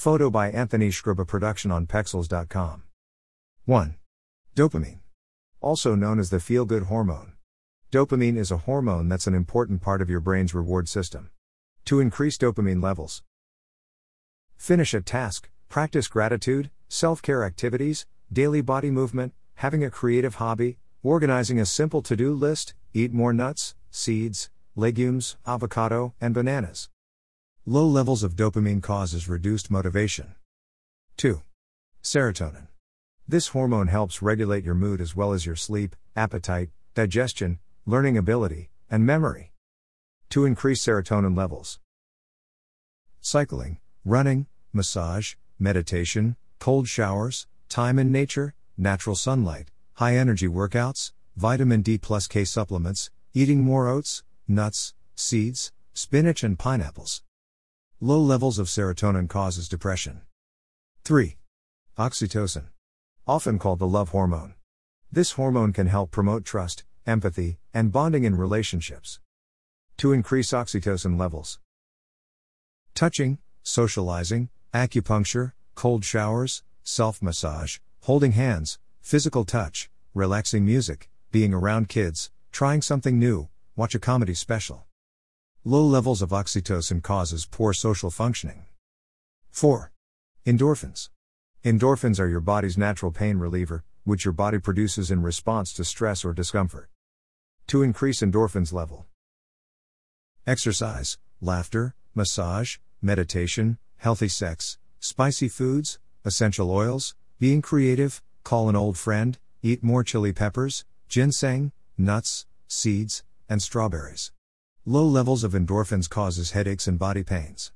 Photo by Anthony Shkraba production on Pexels.com. 1. Dopamine. Also known as the feel good hormone. Dopamine is a hormone that's an important part of your brain's reward system. To increase dopamine levels, finish a task, practice gratitude, self care activities, daily body movement, having a creative hobby, organizing a simple to do list, eat more nuts, seeds, legumes, avocado, and bananas. Low levels of dopamine causes reduced motivation. 2. Serotonin. This hormone helps regulate your mood as well as your sleep, appetite, digestion, learning ability, and memory. To increase serotonin levels, cycling, running, massage, meditation, cold showers, time in nature, natural sunlight, high energy workouts, vitamin D plus K supplements, eating more oats, nuts, seeds, spinach, and pineapples. Low levels of serotonin causes depression. 3. Oxytocin. Often called the love hormone. This hormone can help promote trust, empathy, and bonding in relationships. To increase oxytocin levels, touching, socializing, acupuncture, cold showers, self massage, holding hands, physical touch, relaxing music, being around kids, trying something new, watch a comedy special. Low levels of oxytocin causes poor social functioning. 4. Endorphins. Endorphins are your body's natural pain reliever, which your body produces in response to stress or discomfort. To increase endorphins level. Exercise, laughter, massage, meditation, healthy sex, spicy foods, essential oils, being creative, call an old friend, eat more chili peppers, ginseng, nuts, seeds, and strawberries. Low levels of endorphins causes headaches and body pains.